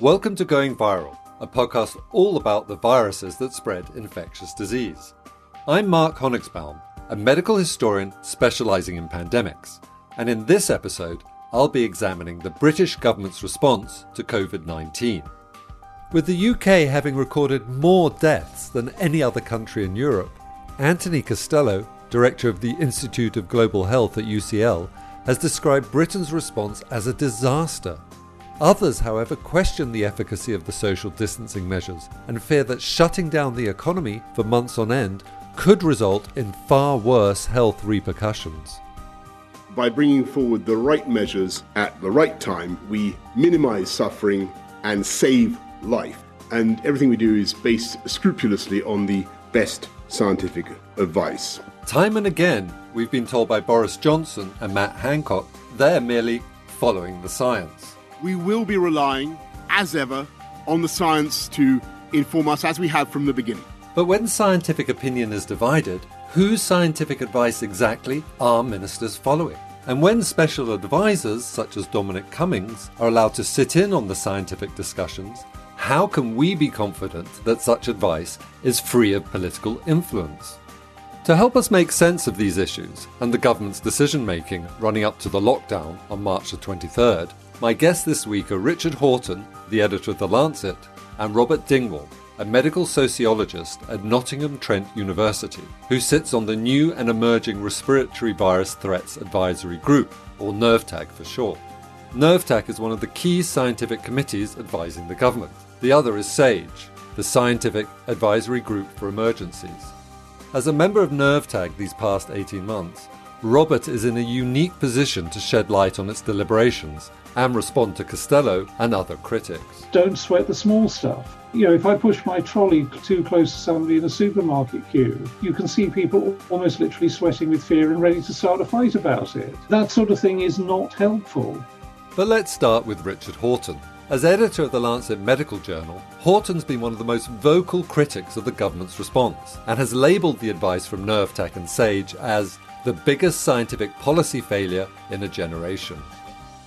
Welcome to Going Viral, a podcast all about the viruses that spread infectious disease. I'm Mark Honigsbaum, a medical historian specialising in pandemics, and in this episode, I'll be examining the British government's response to COVID 19. With the UK having recorded more deaths than any other country in Europe, Anthony Costello, director of the Institute of Global Health at UCL, has described Britain's response as a disaster Others, however, question the efficacy of the social distancing measures and fear that shutting down the economy for months on end could result in far worse health repercussions. By bringing forward the right measures at the right time, we minimize suffering and save life. And everything we do is based scrupulously on the best scientific advice. Time and again, we've been told by Boris Johnson and Matt Hancock they're merely following the science we will be relying, as ever, on the science to inform us as we have from the beginning. But when scientific opinion is divided, whose scientific advice exactly are ministers following? And when special advisors, such as Dominic Cummings, are allowed to sit in on the scientific discussions, how can we be confident that such advice is free of political influence? To help us make sense of these issues and the government's decision making running up to the lockdown on March the 23rd, my guests this week are Richard Horton, the editor of The Lancet, and Robert Dingwall, a medical sociologist at Nottingham Trent University, who sits on the New and Emerging Respiratory Virus Threats Advisory Group, or NERVTAG for short. NERVTAG is one of the key scientific committees advising the government. The other is SAGE, the Scientific Advisory Group for Emergencies. As a member of NERVTAG these past 18 months, Robert is in a unique position to shed light on its deliberations and respond to Costello and other critics. Don't sweat the small stuff. You know, if I push my trolley too close to somebody in a supermarket queue, you can see people almost literally sweating with fear and ready to start a fight about it. That sort of thing is not helpful. But let's start with Richard Horton. As editor of the Lancet Medical Journal, Horton's been one of the most vocal critics of the government's response and has labelled the advice from NERVTAG and SAGE as the biggest scientific policy failure in a generation.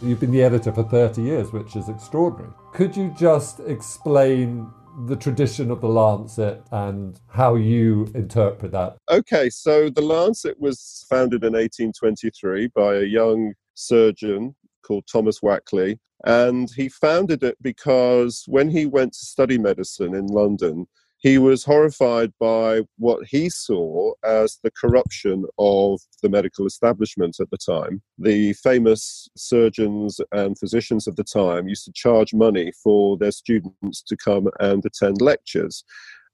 You've been the editor for 30 years, which is extraordinary. Could you just explain the tradition of the Lancet and how you interpret that? Okay, so the Lancet was founded in 1823 by a young surgeon called Thomas Wakley. And he founded it because when he went to study medicine in London, he was horrified by what he saw as the corruption of the medical establishment at the time. The famous surgeons and physicians of the time used to charge money for their students to come and attend lectures.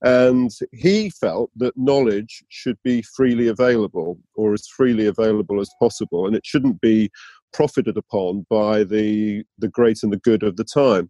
And he felt that knowledge should be freely available or as freely available as possible, and it shouldn't be profited upon by the, the great and the good of the time.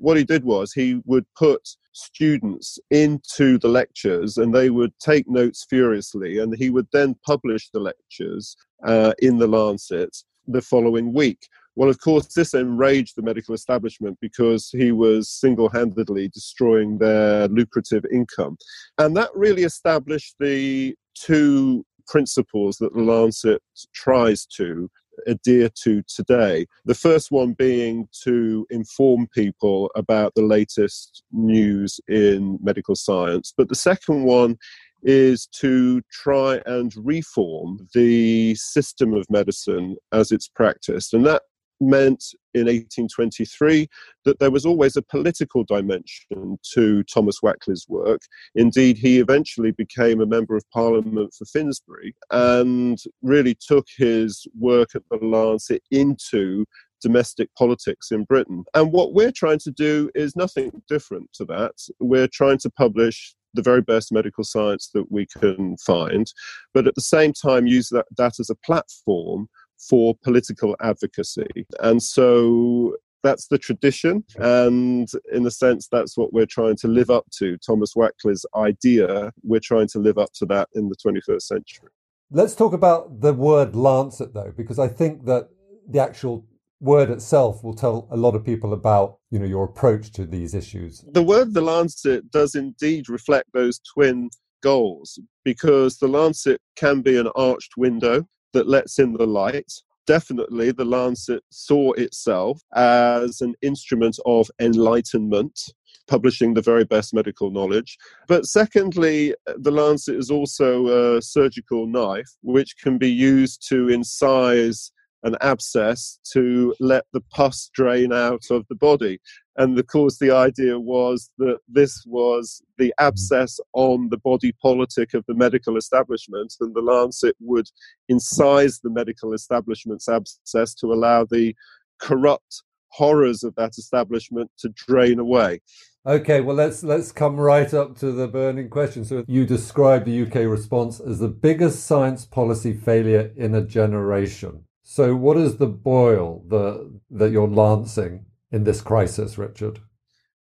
What he did was he would put students into the lectures and they would take notes furiously, and he would then publish the lectures uh, in the Lancet the following week. Well, of course, this enraged the medical establishment because he was single handedly destroying their lucrative income. And that really established the two principles that the Lancet tries to adhere to today. The first one being to inform people about the latest news in medical science, but the second one is to try and reform the system of medicine as it's practiced. And that meant in 1823 that there was always a political dimension to Thomas Wakley's work. Indeed, he eventually became a member of parliament for Finsbury and really took his work at the Lancet into domestic politics in Britain. And what we're trying to do is nothing different to that. We're trying to publish the very best medical science that we can find, but at the same time use that, that as a platform for political advocacy. And so that's the tradition. And in a sense, that's what we're trying to live up to. Thomas Wakley's idea, we're trying to live up to that in the 21st century. Let's talk about the word lancet, though, because I think that the actual word itself will tell a lot of people about you know your approach to these issues the word the lancet does indeed reflect those twin goals because the lancet can be an arched window that lets in the light. definitely the Lancet saw itself as an instrument of enlightenment publishing the very best medical knowledge. But secondly, the lancet is also a surgical knife which can be used to incise an abscess to let the pus drain out of the body. And of course, the idea was that this was the abscess on the body politic of the medical establishment, and the lancet would incise the medical establishment's abscess to allow the corrupt horrors of that establishment to drain away. Okay, well let's let's come right up to the burning question. So you described the UK response as the biggest science policy failure in a generation. So what is the boil the, that you're lancing in this crisis, Richard?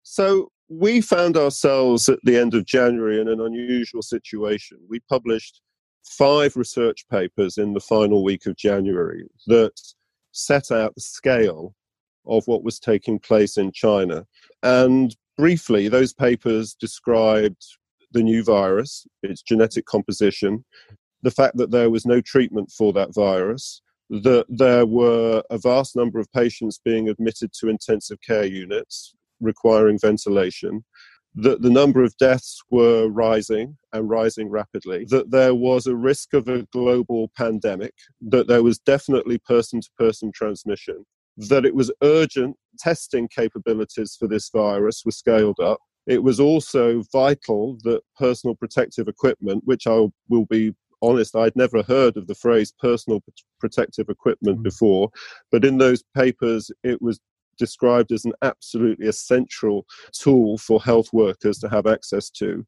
So we found ourselves at the end of January in an unusual situation. We published five research papers in the final week of January that set out the scale of what was taking place in China. And briefly, those papers described the new virus, its genetic composition, the fact that there was no treatment for that virus, that there were a vast number of patients being admitted to intensive care units requiring ventilation, that the number of deaths were rising and rising rapidly, that there was a risk of a global pandemic, that there was definitely person to person transmission, that it was urgent testing capabilities for this virus were scaled up. It was also vital that personal protective equipment, which I will be honest, I'd never heard of the phrase personal protective equipment mm. before, but in those papers it was described as an absolutely essential tool for health workers to have access to.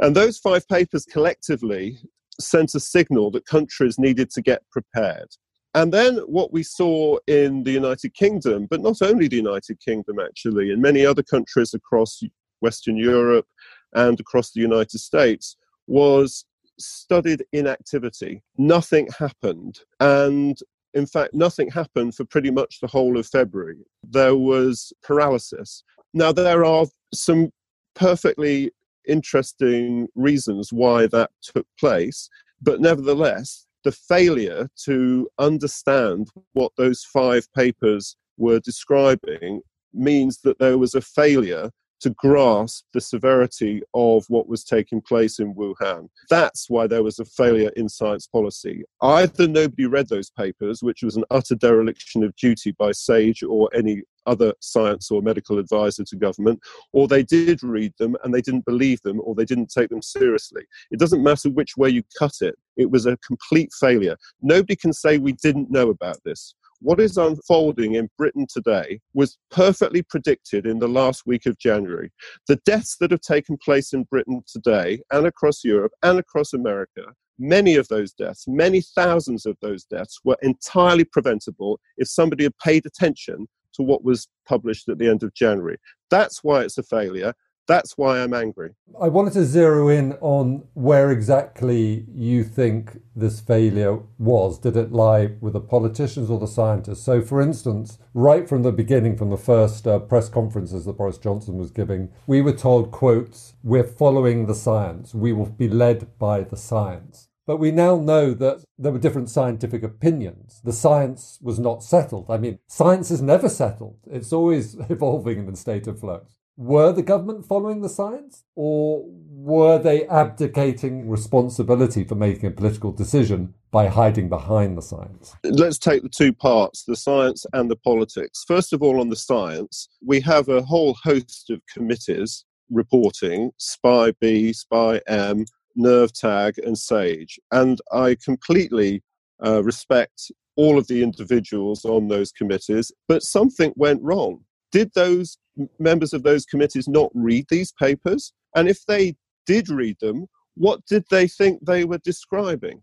And those five papers collectively sent a signal that countries needed to get prepared. And then what we saw in the United Kingdom, but not only the United Kingdom actually, in many other countries across Western Europe and across the United States, was studied inactivity. Nothing happened. And in fact, nothing happened for pretty much the whole of February. There was paralysis. Now, there are some perfectly interesting reasons why that took place, but nevertheless, the failure to understand what those five papers were describing means that there was a failure to grasp the severity of what was taking place in Wuhan. That's why there was a failure in science policy. Either nobody read those papers, which was an utter dereliction of duty by SAGE or any other science or medical advisor to government, or they did read them and they didn't believe them or they didn't take them seriously. It doesn't matter which way you cut it, it was a complete failure. Nobody can say we didn't know about this what is unfolding in Britain today was perfectly predicted in the last week of January. The deaths that have taken place in Britain today and across Europe and across America, many of those deaths, many thousands of those deaths, were entirely preventable if somebody had paid attention to what was published at the end of January. That's why it's a failure. That's why I'm angry. I wanted to zero in on where exactly you think this failure was. Did it lie with the politicians or the scientists? So, for instance, right from the beginning, from the first uh, press conferences that Boris Johnson was giving, we were told, quotes, we're following the science. We will be led by the science. But we now know that there were different scientific opinions. The science was not settled. I mean, science is never settled. It's always evolving in a state of flux were the government following the science or were they abdicating responsibility for making a political decision by hiding behind the science? Let's take the two parts the science and the politics. First of all, on the science, we have a whole host of committees reporting SPI-B, Spy M, NERVTAG, and SAGE. And I completely uh, respect all of the individuals on those committees, but something went wrong. Did those members of those committees not read these papers? And if they did read them, what did they think they were describing?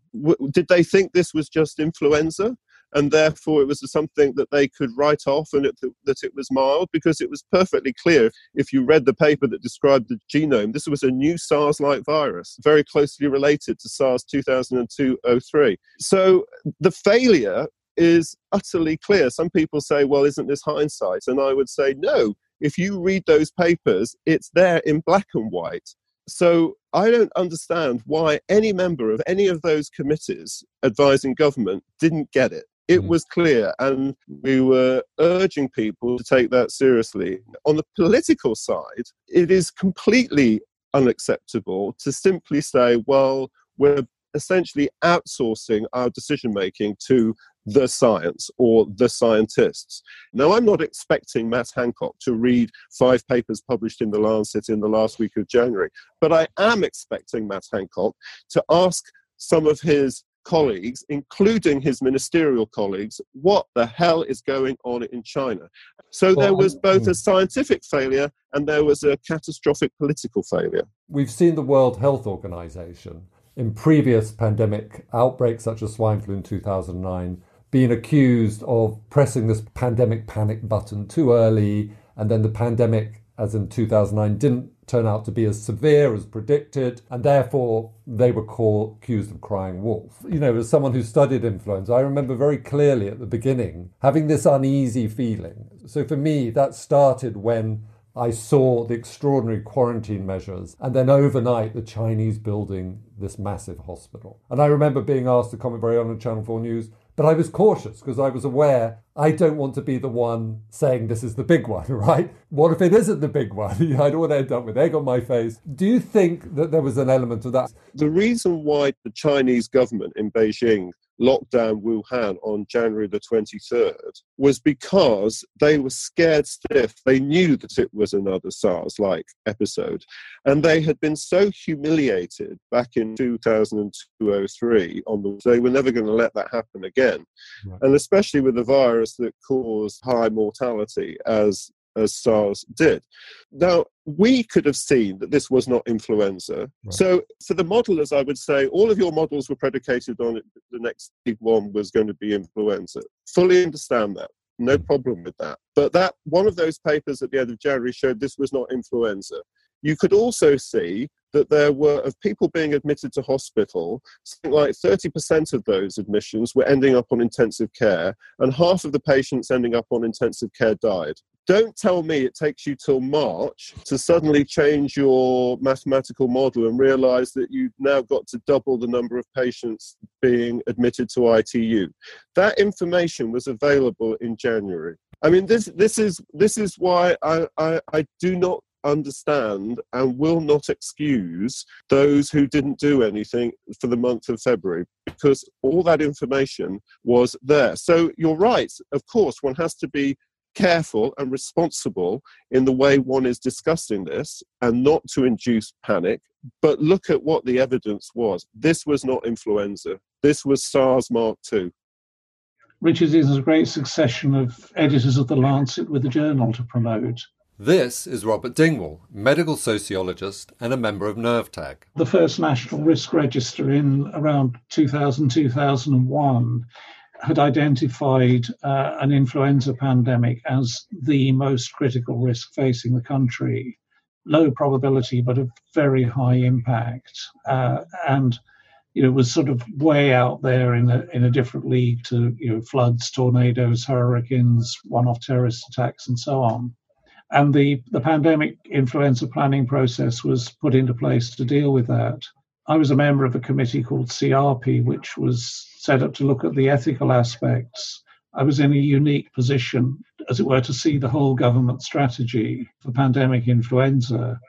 did they think this was just influenza? And therefore, it was something that they could write off and it, that it was mild because it was perfectly clear if you read the paper that described the genome, this was a new SARS like virus, very closely related to SARS 2002 03. So the failure is utterly clear. Some people say, well, isn't this hindsight? And I would say, no, if you read those papers, it's there in black and white. So I don't understand why any member of any of those committees advising government didn't get it. It mm. was clear, and we were urging people to take that seriously. On the political side, it is completely unacceptable to simply say, well, we're essentially outsourcing our decision making to the science or the scientists. Now, I'm not expecting Matt Hancock to read five papers published in The Lancet in the last week of January, but I am expecting Matt Hancock to ask some of his colleagues, including his ministerial colleagues, what the hell is going on in China. So there was both a hmm. scientific failure and there was a catastrophic political failure. We've seen the World Health Organization in previous pandemic outbreaks, such as swine flu in 2009, being accused of pressing this pandemic panic button too early, and then the pandemic, as in 2009, didn't turn out to be as severe as predicted, and therefore they were called, accused of crying wolf. You know, as someone who studied influenza, I remember very clearly at the beginning having this uneasy feeling. So for me, that started when I saw the extraordinary quarantine measures, and then overnight, the Chinese building this massive hospital. And I remember being asked to comment very on on Channel 4 News, but I was cautious because I was aware I don't want to be the one saying this is the big one, right? What if it isn't the big one? I don't want to end up with egg on my face. Do you think that there was an element of that? The reason why the Chinese government in Beijing locked down Wuhan on January the 23rd was because they were scared stiff. They knew that it was another SARS like episode. And they had been so humiliated back in 2002 03 on the, they were never going to let that happen again. Right. And especially with a virus that caused high mortality as as SARS did. Now, we could have seen that this was not influenza. Right. So, for the modelers, I would say all of your models were predicated on it, the next big one was going to be influenza. Fully understand that. No mm. problem with that. But that one of those papers at the end of January showed this was not influenza. You could also see that there were, of people being admitted to hospital, something like 30% of those admissions were ending up on intensive care, and half of the patients ending up on intensive care died. Don't tell me it takes you till March to suddenly change your mathematical model and realize that you've now got to double the number of patients being admitted to ITU. That information was available in January. I mean, this this is this is why I, I, I do not understand and will not excuse those who didn't do anything for the month of February because all that information was there. So you're right, of course, one has to be careful and responsible in the way one is discussing this and not to induce panic, but look at what the evidence was. This was not influenza, this was SARS Mark II. Richard is a great succession of editors of The Lancet with the journal to promote. This is Robert Dingwall, medical sociologist and a member of NERVTAG. The first national risk register in around 2000 2001 had identified uh, an influenza pandemic as the most critical risk facing the country. Low probability, but a very high impact. Uh, and you know, was sort of way out there in a in a different league to you know floods, tornadoes, hurricanes, one-off terrorist attacks, and so on and the, the pandemic influenza planning process was put into place to deal with that. I was a member of a committee called CRP, which was set up to look at the ethical aspects. I was in a unique position, as it were, to see the whole government strategy for pandemic influenza.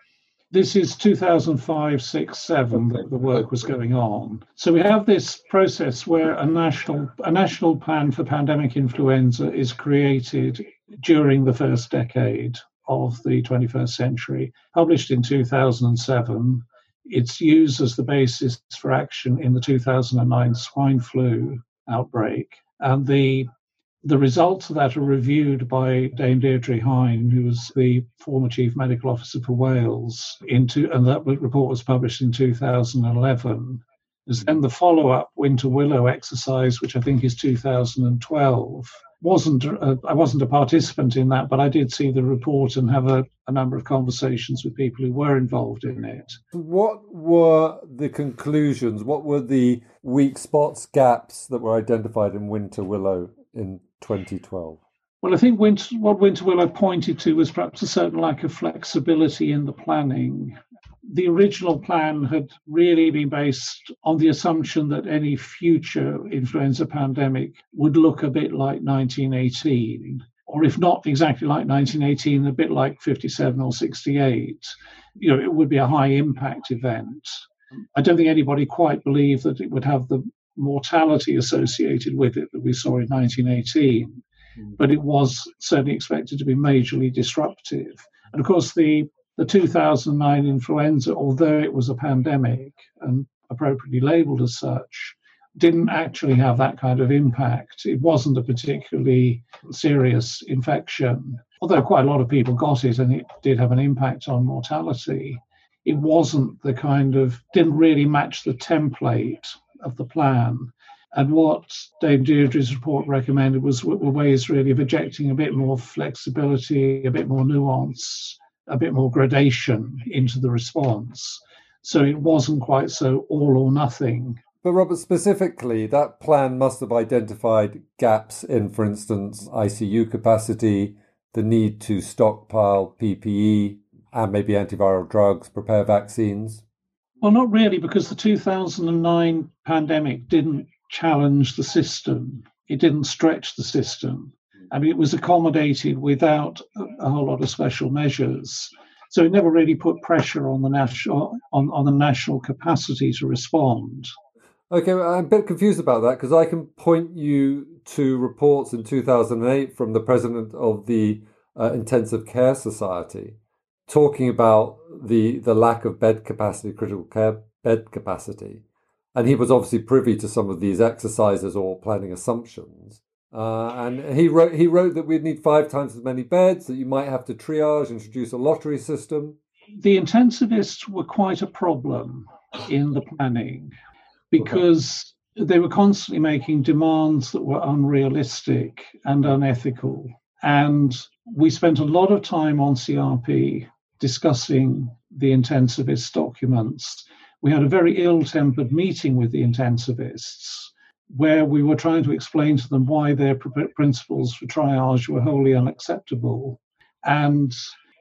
This is 2005, 6, 7 that the work was going on. So we have this process where a national a national plan for pandemic influenza is created during the first decade of the 21st century, published in 2007. It's used as the basis for action in the 2009 swine flu outbreak. And the the results of that are reviewed by Dame Deirdre Hine, who was the former Chief Medical Officer for Wales, into, and that report was published in 2011. There's then the follow up Winter Willow exercise, which I think is 2012 wasn't a, I wasn't a participant in that, but I did see the report and have a, a number of conversations with people who were involved in it. What were the conclusions? What were the weak spots, gaps that were identified in Winter Willow in 2012? Well, I think Winter, what Winter Willow pointed to was perhaps a certain lack of flexibility in the planning. The original plan had really been based on the assumption that any future influenza pandemic would look a bit like 1918, or if not exactly like 1918, a bit like 57 or 68. You know, it would be a high impact event. I don't think anybody quite believed that it would have the mortality associated with it that we saw in 1918, mm. but it was certainly expected to be majorly disruptive. And of course, the the 2009 influenza, although it was a pandemic and appropriately labeled as such, didn't actually have that kind of impact. It wasn't a particularly serious infection, although quite a lot of people got it and it did have an impact on mortality. It wasn't the kind of, didn't really match the template of the plan. And what Dame Deirdre's report recommended was were ways really of ejecting a bit more flexibility, a bit more nuance, a bit more gradation into the response. So it wasn't quite so all or nothing. But Robert, specifically, that plan must have identified gaps in, for instance, ICU capacity, the need to stockpile PPE and maybe antiviral drugs, prepare vaccines. Well, not really, because the 2009 pandemic didn't challenge the system. It didn't stretch the system. I mean, it was accommodated without a whole lot of special measures. So it never really put pressure on the national on, on the national capacity to respond. Okay, I'm a bit confused about that because I can point you to reports in 2008 from the president of the uh, Intensive Care Society talking about the the lack of bed capacity, critical care bed capacity, and he was obviously privy to some of these exercises or planning assumptions. Uh, and he wrote he wrote that we'd need five times as many beds, that you might have to triage, introduce a lottery system. The intensivists were quite a problem in the planning because okay. they were constantly making demands that were unrealistic and unethical. And we spent a lot of time on CRP discussing the intensivist documents. We had a very ill tempered meeting with the intensivists where we were trying to explain to them why their principles for triage were wholly unacceptable. And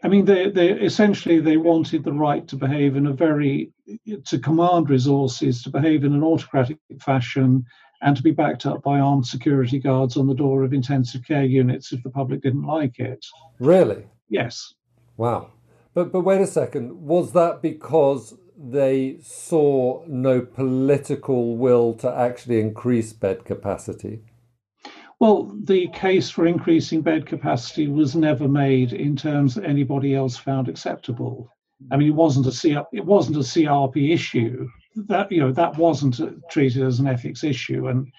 I mean, they, they essentially they wanted the right to behave in a very to command resources, to behave in an autocratic fashion, and to be backed up by armed security guards on the door of intensive care units if the public didn't like it. Really? Yes. Wow. But but wait a second. Was that because they saw no political will to actually increase bed capacity? Well, the case for increasing bed capacity was never made in terms that anybody else found acceptable. I mean, it wasn't a it wasn't a CRP issue. That you know that wasn't treated as an ethics issue, and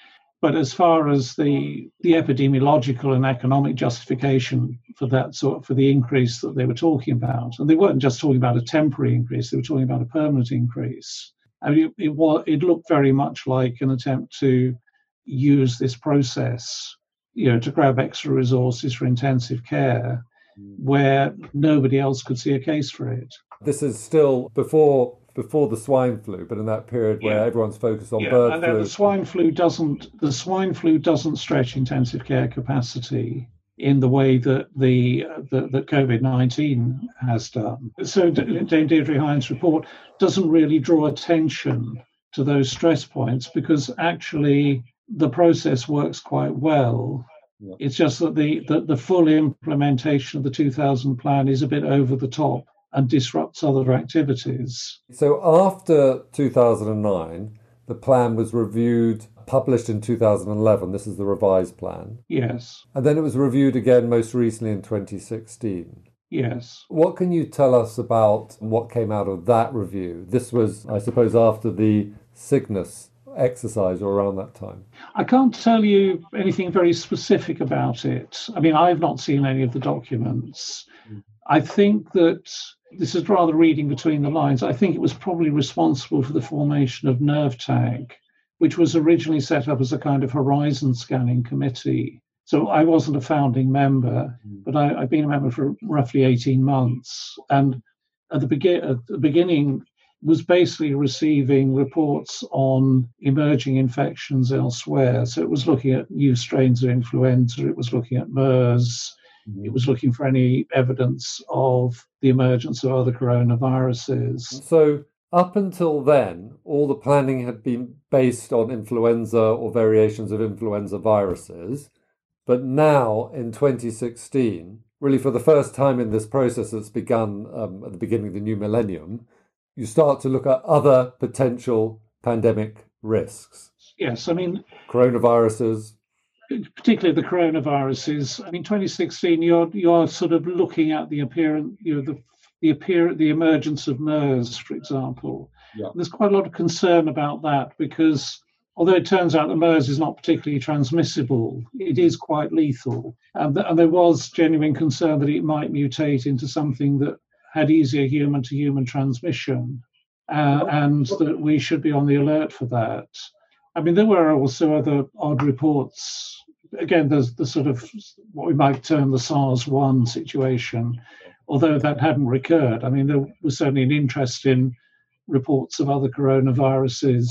but as far as the the epidemiological and economic justification for that sort for the increase that they were talking about, and they weren't just talking about a temporary increase; they were talking about a permanent increase. I mean, it, it was it looked very much like an attempt to use this process, you know, to grab extra resources for intensive care, mm. where nobody else could see a case for it. This is still before before the swine flu, but in that period where yeah. everyone's focused on yeah. bird and flu. The swine flu doesn't the swine flu doesn't stretch intensive care capacity in the way that the that, that COVID nineteen has done. So Dame Deirdre Hines' report doesn't really draw attention to those stress points because actually the process works quite well. Yeah. It's just that the, the the full implementation of the 2000 plan is a bit over the top and disrupts other activities. So after 2009, the plan was reviewed, published in 2011. This is the revised plan. Yes. And then it was reviewed again most recently in 2016. Yes. What can you tell us about what came out of that review? This was, I suppose, after the Cygnus exercise or around that time? I can't tell you anything very specific about it. I mean, I've not seen any of the documents. Mm. I think that this is rather reading between the lines. I think it was probably responsible for the formation of NERVTAG, which was originally set up as a kind of horizon scanning committee. So I wasn't a founding member, hmm. but I, have been a member for roughly 18 months. And at the, begin, at the beginning, was basically receiving reports on emerging infections elsewhere. So it was looking at new strains of influenza, it was looking at MERS, It was looking for any evidence of the emergence of other coronaviruses. So, up until then, all the planning had been based on influenza or variations of influenza viruses. But now, in 2016, really for the first time in this process that's begun um, at the beginning of the new millennium, you start to look at other potential pandemic risks. Yes, I mean, coronaviruses, particularly the coronaviruses. I mean, 2016, you're you're sort of looking at the appearance, you know, the the appear the emergence of MERS, for example. Yeah. There's quite a lot of concern about that because although it turns out that MERS is not particularly transmissible, it is quite lethal, and, th- and there was genuine concern that it might mutate into something that had easier human-to-human transmission, uh, and that we should be on the alert for that. I mean, there were also other odd reports. Again, there's the sort of what we might term the SARS 1 situation, although that hadn't recurred. I mean, there was certainly an interest in reports of other coronaviruses,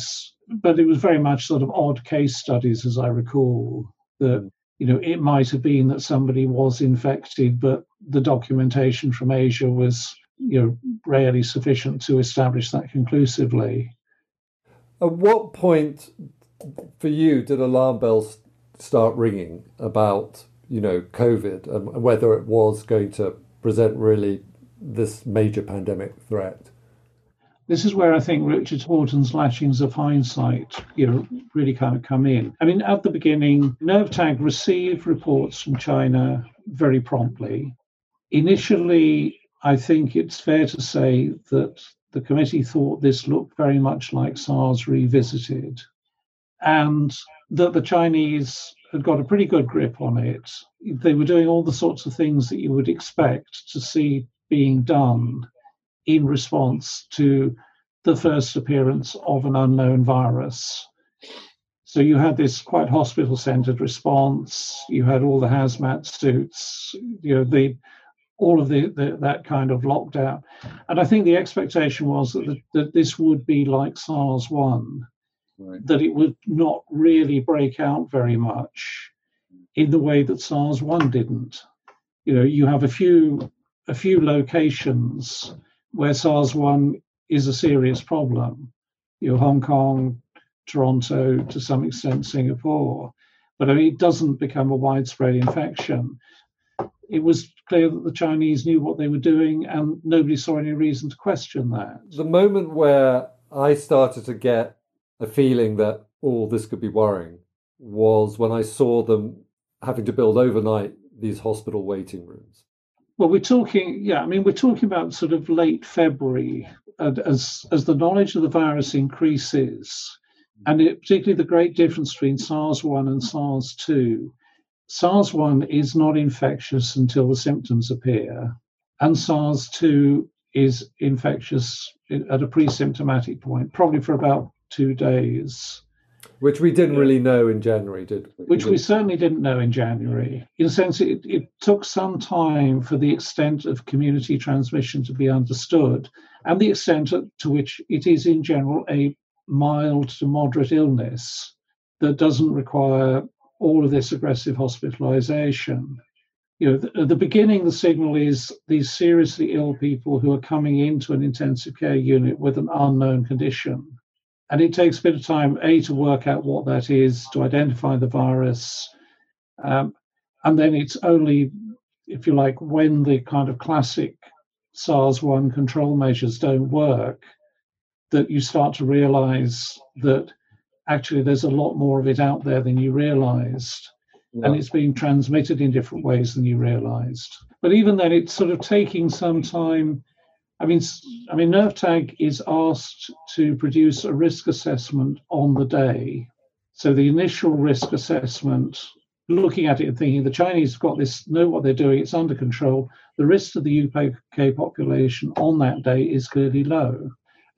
but it was very much sort of odd case studies, as I recall, that, mm. you know, it might have been that somebody was infected, but the documentation from Asia was, you know, rarely sufficient to establish that conclusively. At what point for you did alarm bells start ringing about you know COVID and whether it was going to present really this major pandemic threat? This is where I think Richard Horton's lashings of hindsight, you know, really kind of come in. I mean, at the beginning, NervTag received reports from China very promptly. Initially, I think it's fair to say that the committee thought this looked very much like SARS revisited and that the Chinese had got a pretty good grip on it. They were doing all the sorts of things that you would expect to see being done in response to the first appearance of an unknown virus. So you had this quite hospital-centered response. You had all the hazmat suits. You know the all of the, the, that kind of lockdown, and I think the expectation was that, the, that this would be like SARS one, right. that it would not really break out very much in the way that SARS one didn't. You know, you have a few a few locations where SARS one is a serious problem. You know, Hong Kong, Toronto, to some extent Singapore, but I mean, it doesn't become a widespread infection. It was clear that the Chinese knew what they were doing, and nobody saw any reason to question that. The moment where I started to get a feeling that, oh, this could be worrying was when I saw them having to build overnight these hospital waiting rooms. Well, we're talking, yeah, I mean, we're talking about sort of late February, and as as the knowledge of the virus increases, mm. and it, particularly the great difference between SARS one and SARS two. SARS one is not infectious until the symptoms appear, and SARS two is infectious at a pre-symptomatic point, probably for about two days. Which we didn't really know in January, did we? Which we certainly didn't know in January. In a sense, it, it took some time for the extent of community transmission to be understood and the extent to which it is, in general, a mild to moderate illness that doesn't require all of this aggressive hospitalization. You know, at the beginning, the signal is these seriously ill people who are coming into an intensive care unit with an unknown condition and it takes a bit of time, A, to work out what that is, to identify the virus. Um, and then it's only, if you like, when the kind of classic SARS 1 control measures don't work, that you start to realize that actually there's a lot more of it out there than you realized. Yeah. And it's being transmitted in different ways than you realized. But even then, it's sort of taking some time I mean, I mean, NervTag is asked to produce a risk assessment on the day. So the initial risk assessment, looking at it and thinking the Chinese have got this, know what they're doing, it's under control. The risk to the UK population on that day is clearly low.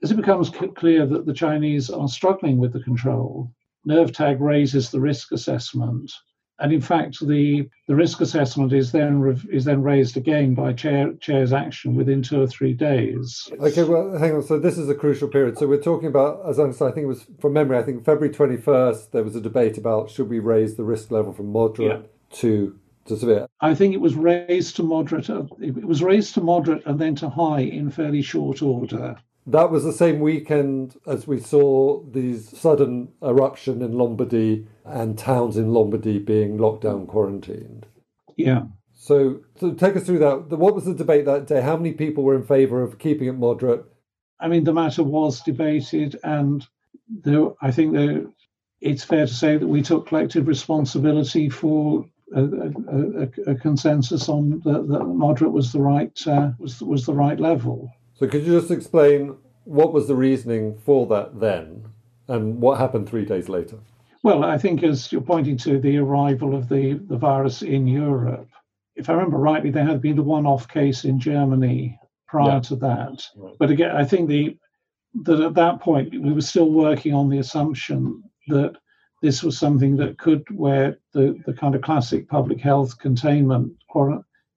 As it becomes clear that the Chinese are struggling with the control, NervTag raises the risk assessment and in fact, the, the risk assessment is then is then raised again by chair, chair's action within two or three days. Okay, well, hang on. So this is a crucial period. So we're talking about, as I understand, I think it was from memory. I think February twenty first there was a debate about should we raise the risk level from moderate yeah. to to severe? I think it was raised to moderate. It was raised to moderate and then to high in fairly short order. That was the same weekend as we saw these sudden eruption in Lombardy and towns in Lombardy being lockdown quarantined. Yeah. So, so take us through that. What was the debate that day? How many people were in favour of keeping it moderate? I mean, the matter was debated, and there, I think there, it's fair to say that we took collective responsibility for a, a, a consensus on that, that moderate was the right uh, was was the right level. So could you just explain what was the reasoning for that then, and what happened three days later? Well, I think as you're pointing to the arrival of the, the virus in Europe, if I remember rightly, there had been the one-off case in Germany prior yeah. to that. Right. But again, I think the that at that point we were still working on the assumption that this was something that could, where the, the kind of classic public health containment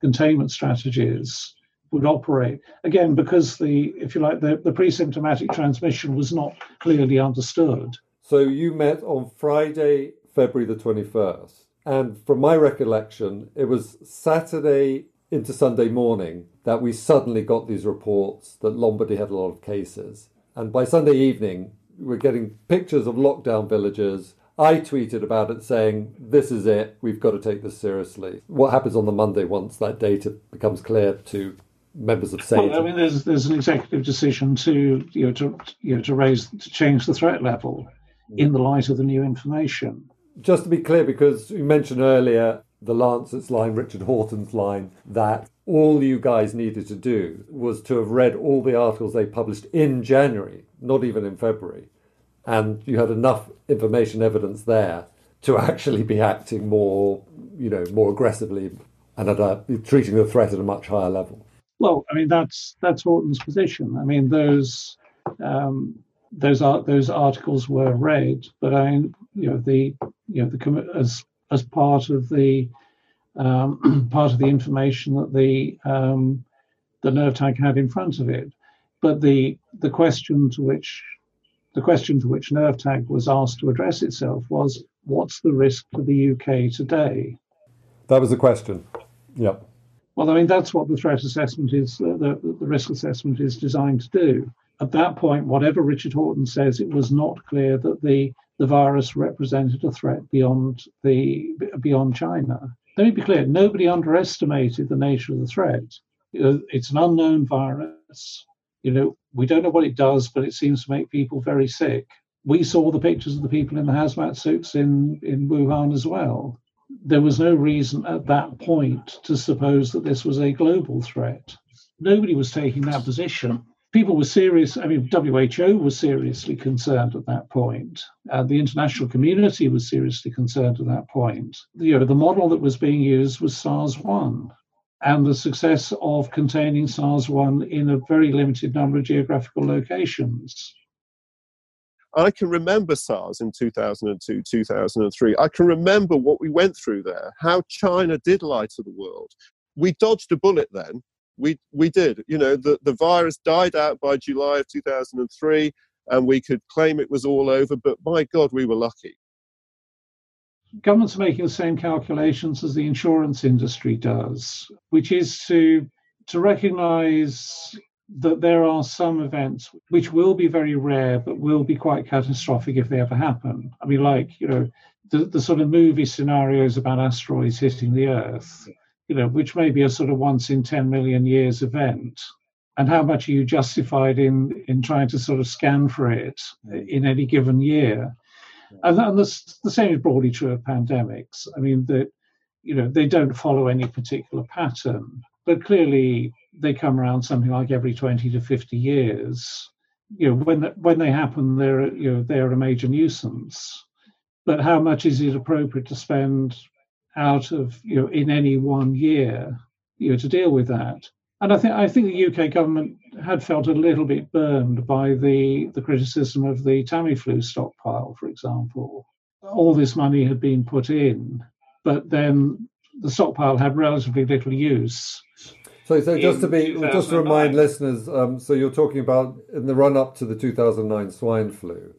containment strategies would operate. Again, because the, if you like, the, the pre-symptomatic transmission was not clearly understood. So you met on Friday, February the 21st. And from my recollection, it was Saturday into Sunday morning that we suddenly got these reports that Lombardy had a lot of cases. And by Sunday evening, we're getting pictures of lockdown villages. I tweeted about it saying, This is it, we've got to take this seriously. What happens on the Monday once that data becomes clear to members of SAGE? Well, I mean, there's there's an executive decision to you know to you know to raise to change the threat level in the light of the new information. Just to be clear, because you mentioned earlier the Lancet's line, Richard Horton's line, that all you guys needed to do was to have read all the articles they published in January, not even in February. And you had enough information evidence there to actually be acting more, you know, more aggressively and at a, treating the threat at a much higher level. Well, I mean that's that's Horton's position. I mean those um, those are those articles were read, but I mean you know the you know the as as part of the um, part of the information that the um, the NERVTAG had in front of it. But the the question to which the question to which NERVTAG was asked to address itself was, what's the risk to the UK today? That was the question. Yep. Well, I mean, that's what the threat assessment is, uh, the, the risk assessment is designed to do. At that point, whatever Richard Horton says, it was not clear that the, the virus represented a threat beyond the beyond China. Let me be clear: nobody underestimated the nature of the threat. It's an unknown virus. You know, we don't know what it does, but it seems to make people very sick. We saw the pictures of the people in the hazmat suits in in Wuhan as well there was no reason at that point to suppose that this was a global threat. Nobody was taking that position. People were serious. I mean, WHO was seriously concerned at that point. Uh, the international community was seriously concerned at that point. You know, the model that was being used was SARS-1, and the success of containing SARS-1 in a very limited number of geographical locations. I can remember SARS in 2002, 2003. I can remember what we went through there, how China did lie to the world. We dodged a bullet then. We, we did. You know, the, the virus died out by July of 2003, and we could claim it was all over, but my God, we were lucky. Governments are making the same calculations as the insurance industry does, which is to to recognize that there are some events which will be very rare but will be quite catastrophic if they ever happen. I mean, like, you know, the, the sort of movie scenarios about asteroids hitting the Earth, you know, which may be a sort of once in 10 million years event. And how much are you justified in, in trying to sort of scan for it in any given year? And, and the, the same is broadly true of pandemics. I mean, that, you know, they don't follow any particular pattern, but clearly they come around something like every 20 to 50 years. You know, when when they happen, they're you know they're a major nuisance. But how much is it appropriate to spend out of you know in any one year you know to deal with that? And I think I think the UK government had felt a little bit burned by the the criticism of the Tamiflu stockpile, for example. All this money had been put in, but then the stockpile had relatively little use so, so just to be, just to remind listeners, um, so you're talking about in the run up to the 2009 swine flu.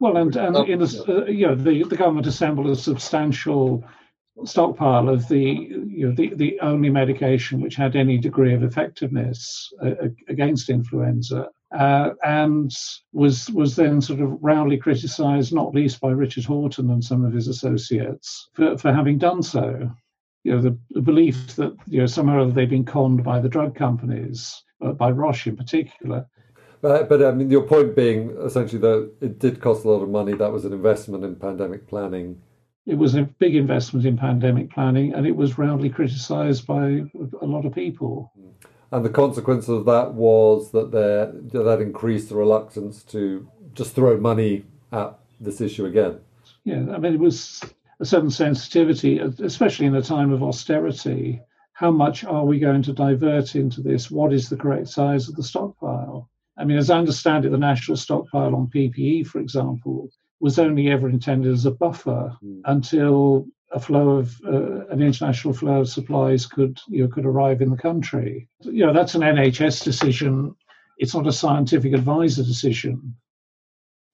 Well, and, and in the, uh, you know, the, the government assembled a substantial stockpile of the you know the, the only medication which had any degree of effectiveness uh, against influenza uh, and was was then sort of roundly criticised, not least by Richard Horton and some of his associates, for, for having done so. You know, the, the belief that you know somehow they've been conned by the drug companies, uh, by Roche in particular. But, but I mean, your point being essentially that it did cost a lot of money. That was an investment in pandemic planning. It was a big investment in pandemic planning, and it was roundly criticised by a lot of people. Mm. And the consequence of that was that there that increased the reluctance to just throw money at this issue again. Yeah, I mean, it was a certain sensitivity, especially in a time of austerity. How much are we going to divert into this? What is the correct size of the stockpile? I mean, as I understand it, the national stockpile on PPE, for example, was only ever intended as a buffer mm. until a flow of uh, an international flow of supplies could you know, could arrive in the country. You know that's an NHS decision. It's not a scientific advisor decision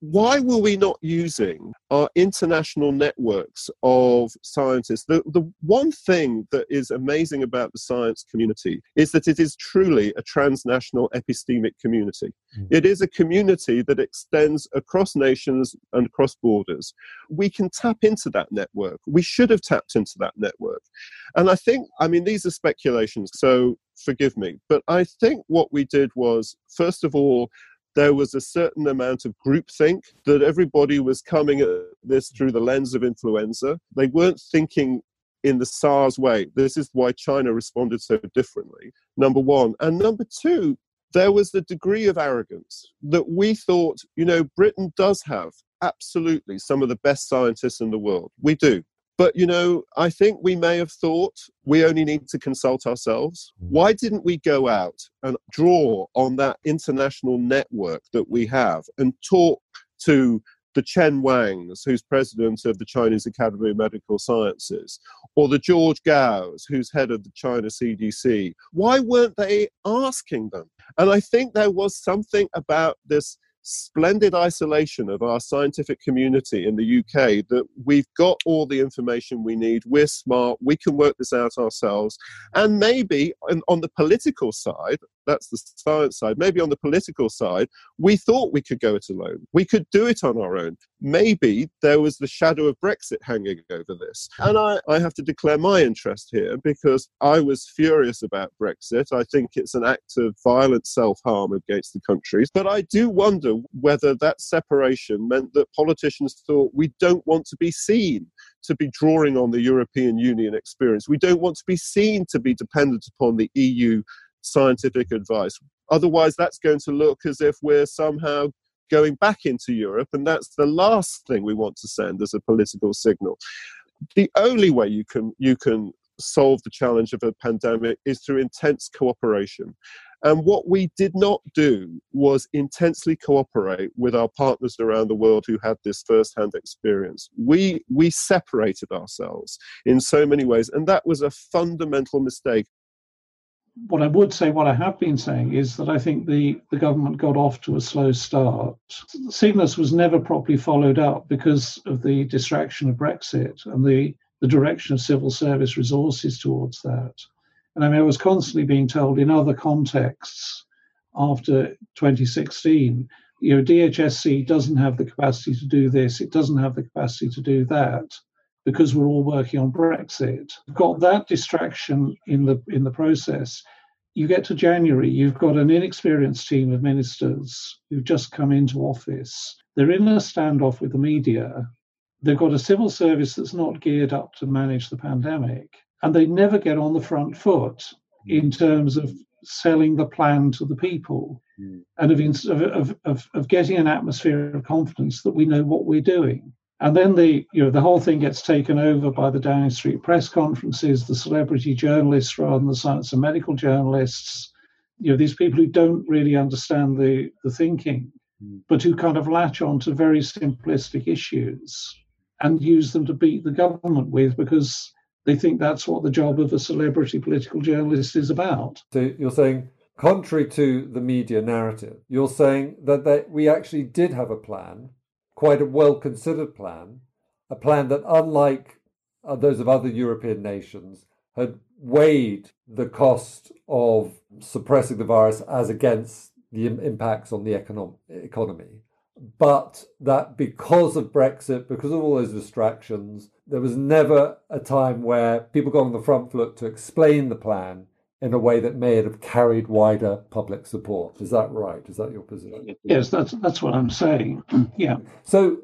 why were we not using our international networks of scientists? The, the one thing that is amazing about the science community is that it is truly a transnational epistemic community. Mm. It is a community that extends across nations and across borders. We can tap into that network. We should have tapped into that network. And I think, I mean, these are speculations, so forgive me, but I think what we did was, first of all, there was a certain amount of groupthink that everybody was coming at this through the lens of influenza. They weren't thinking in the SARS way. This is why China responded so differently, number one. And number two, there was the degree of arrogance that we thought, you know, Britain does have absolutely some of the best scientists in the world. We do. But, you know, I think we may have thought we only need to consult ourselves. Mm. Why didn't we go out and draw on that international network that we have and talk to the Chen Wangs, who's president of the Chinese Academy of Medical Sciences, or the George Gaos, who's head of the China CDC. Why weren't they asking them? And I think there was something about this splendid isolation of our scientific community in the UK that we've got all the information we need, we're smart, we can work this out ourselves. And maybe on the political side, that's the science side. Maybe on the political side, we thought we could go it alone. We could do it on our own. Maybe there was the shadow of Brexit hanging over this. And I, I have to declare my interest here because I was furious about Brexit. I think it's an act of violent self harm against the countries. But I do wonder whether that separation meant that politicians thought we don't want to be seen to be drawing on the European Union experience. We don't want to be seen to be dependent upon the EU scientific advice. Otherwise, that's going to look as if we're somehow going back into Europe, and that's the last thing we want to send as a political signal. The only way you can you can solve the challenge of a pandemic is through intense cooperation. And what we did not do was intensely cooperate with our partners around the world who had this first-hand experience. We we separated ourselves in so many ways, and that was a fundamental mistake what I would say, what I have been saying, is that I think the, the government got off to a slow start. Cygnus was never properly followed up because of the distraction of Brexit and the, the direction of civil service resources towards that. And I mean, I was constantly being told in other contexts after 2016, you know, DHSC doesn't have the capacity to do this, it doesn't have the capacity to do that because we're all working on Brexit. Got that distraction in the in the process. You get to January, you've got an inexperienced team of ministers who've just come into office. They're in a standoff with the media. They've got a civil service that's not geared up to manage the pandemic, and they never get on the front foot in terms of selling the plan to the people mm. and of, of, of, of getting an atmosphere of confidence that we know what we're doing. And then the you know the whole thing gets taken over by the Downing Street press conferences, the celebrity journalists rather than the science and medical journalists. You know these people who don't really understand the the thinking, mm. but who kind of latch on to very simplistic issues and use them to beat the government with because they think that's what the job of a celebrity political journalist is about. So you're saying, contrary to the media narrative, you're saying that we actually did have a plan quite a well considered plan, a plan that, unlike uh, those of other European nations, had weighed the cost of suppressing the virus as against the impacts on the economy. But that because of Brexit, because of all those distractions, there was never a time where people got on the front foot to explain the plan in a way that may have carried wider public support. Is that right? Is that your position? Yes, that's that's what I'm saying. yeah. So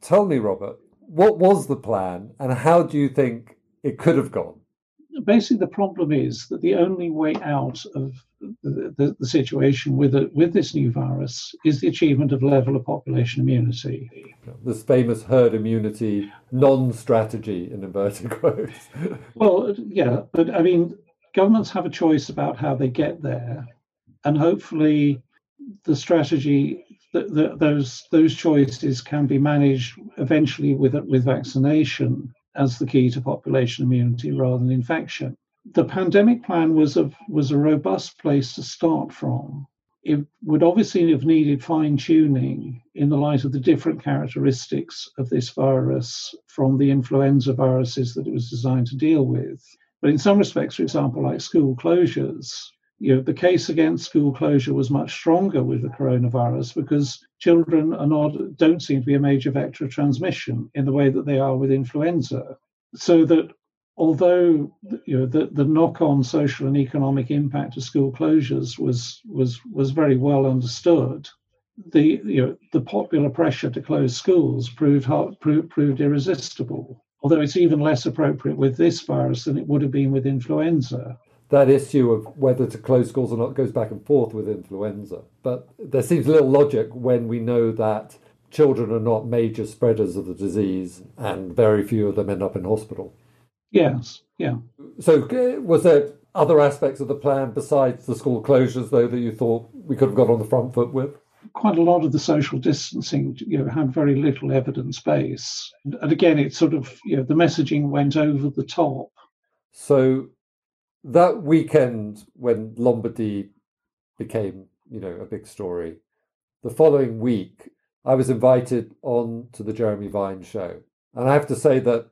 tell me, Robert, what was the plan and how do you think it could have gone? Basically, the problem is that the only way out of the, the, the situation with a, with this new virus is the achievement of level of population immunity. This famous herd immunity non-strategy in inverted quotes. well, yeah, but I mean, governments have a choice about how they get there, and hopefully, the strategy that, that those those choices can be managed eventually with with vaccination as the key to population immunity rather than infection. The pandemic plan was a was a robust place to start from. It would obviously have needed fine tuning in the light of the different characteristics of this virus from the influenza viruses that it was designed to deal with. But in some respects, for example, like school closures, you know, the case against school closure was much stronger with the coronavirus because children are not don't seem to be a major vector of transmission in the way that they are with influenza. So that although you know the, the knock-on social and economic impact of school closures was was was very well understood, the you know the popular pressure to close schools proved proved, proved irresistible although it's even less appropriate with this virus than it would have been with influenza. That issue of whether to close schools or not goes back and forth with influenza. But there seems little logic when we know that children are not major spreaders of the disease and very few of them end up in hospital. Yes, yeah. So, uh, was there other aspects of the plan besides the school closures, though, that you thought we could have got on the front foot with? quite a lot of the social distancing you know had very little evidence base and again it sort of you know the messaging went over the top so that weekend when lombardy became you know a big story the following week i was invited on to the jeremy vine show. And i have to say that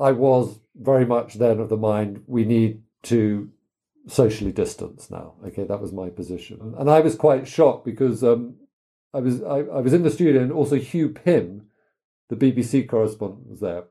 i was very much then of the mind we need to socially distance now. Okay, that was my position, and I was quite shocked because um, I was I, I, was in the studio, and also Hugh Pym, the BBC correspondent, was there,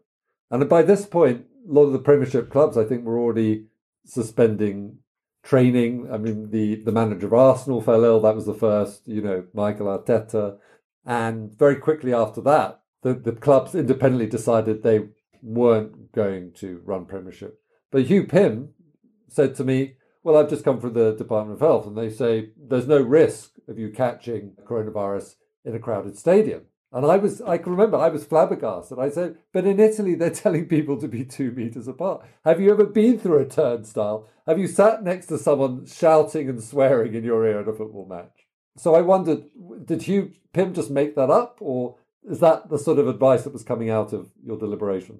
and by this point, a lot of the Premiership clubs, I think, were already suspending training. I mean, the the manager of Arsenal fell ill. That was the first, you know, Michael Arteta, and very quickly after that, the the clubs independently decided they weren't going to run Premiership. But Hugh Pym said to me, well, I've just come from the Department of Health, and they say there's no risk of you catching coronavirus in a crowded stadium. And I was, I can remember, I was flabbergasted. I said, but in Italy, they're telling people to be two meters apart. Have you ever been through a turnstile? Have you sat next to someone shouting and swearing in your ear at a football match? So I wondered, did Hugh Pym just make that up, or is that the sort of advice that was coming out of your deliberation?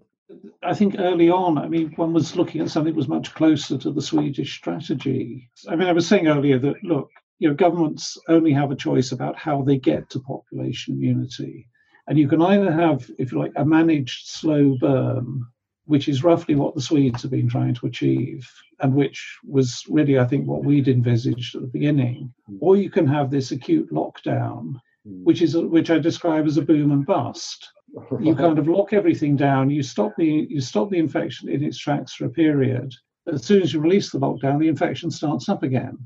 I think early on, I mean, one was looking at something that was much closer to the Swedish strategy. I mean, I was saying earlier that, look, you know, governments only have a choice about how they get to population immunity. And you can either have, if you like, a managed slow burn, which is roughly what the Swedes have been trying to achieve, and which was really, I think, what we'd envisaged at the beginning, hmm. or you can have this acute lockdown, hmm. which is which I describe as a boom and bust you kind of lock everything down. You stop the you stop the infection in its tracks for a period. As soon as you release the lockdown, the infection starts up again,